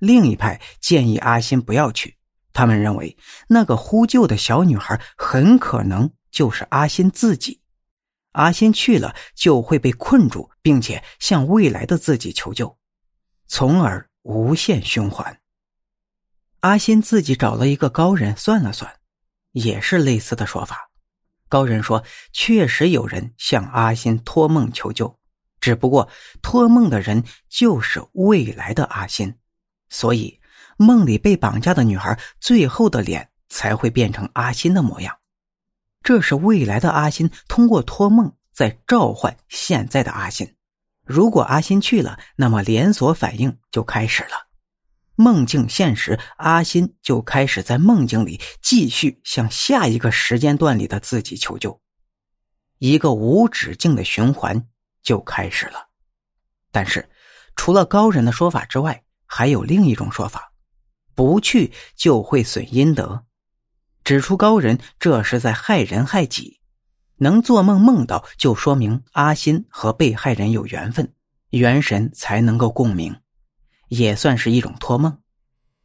另一派建议阿新不要去，他们认为那个呼救的小女孩很可能就是阿新自己。阿新去了就会被困住，并且向未来的自己求救，从而无限循环。阿新自己找了一个高人算了算，也是类似的说法。高人说，确实有人向阿新托梦求救，只不过托梦的人就是未来的阿新，所以梦里被绑架的女孩最后的脸才会变成阿新的模样。这是未来的阿新通过托梦在召唤现在的阿新。如果阿新去了，那么连锁反应就开始了。梦境现实，阿新就开始在梦境里继续向下一个时间段里的自己求救，一个无止境的循环就开始了。但是，除了高人的说法之外，还有另一种说法：不去就会损阴德。指出高人这是在害人害己，能做梦梦到，就说明阿新和被害人有缘分，元神才能够共鸣，也算是一种托梦。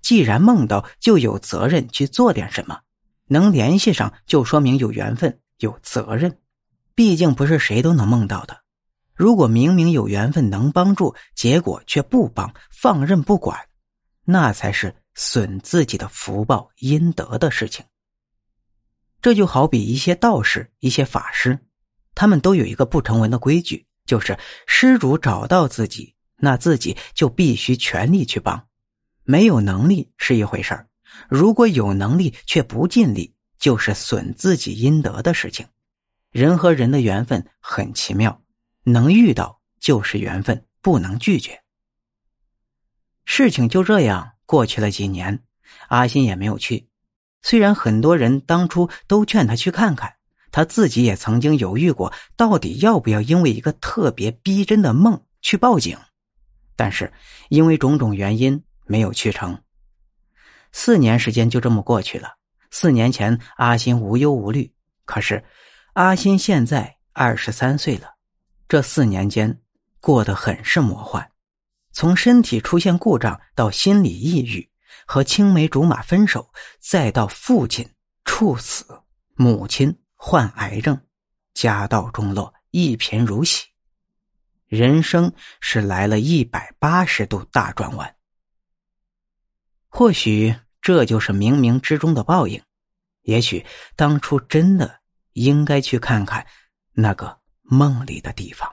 既然梦到，就有责任去做点什么，能联系上，就说明有缘分、有责任。毕竟不是谁都能梦到的。如果明明有缘分能帮助，结果却不帮，放任不管，那才是损自己的福报阴德的事情。这就好比一些道士、一些法师，他们都有一个不成文的规矩，就是施主找到自己，那自己就必须全力去帮。没有能力是一回事儿，如果有能力却不尽力，就是损自己阴德的事情。人和人的缘分很奇妙，能遇到就是缘分，不能拒绝。事情就这样过去了几年，阿新也没有去。虽然很多人当初都劝他去看看，他自己也曾经犹豫过，到底要不要因为一个特别逼真的梦去报警，但是因为种种原因没有去成。四年时间就这么过去了。四年前，阿新无忧无虑，可是阿新现在二十三岁了，这四年间过得很是魔幻，从身体出现故障到心理抑郁。和青梅竹马分手，再到父亲猝死，母亲患癌症，家道中落，一贫如洗，人生是来了一百八十度大转弯。或许这就是冥冥之中的报应，也许当初真的应该去看看那个梦里的地方。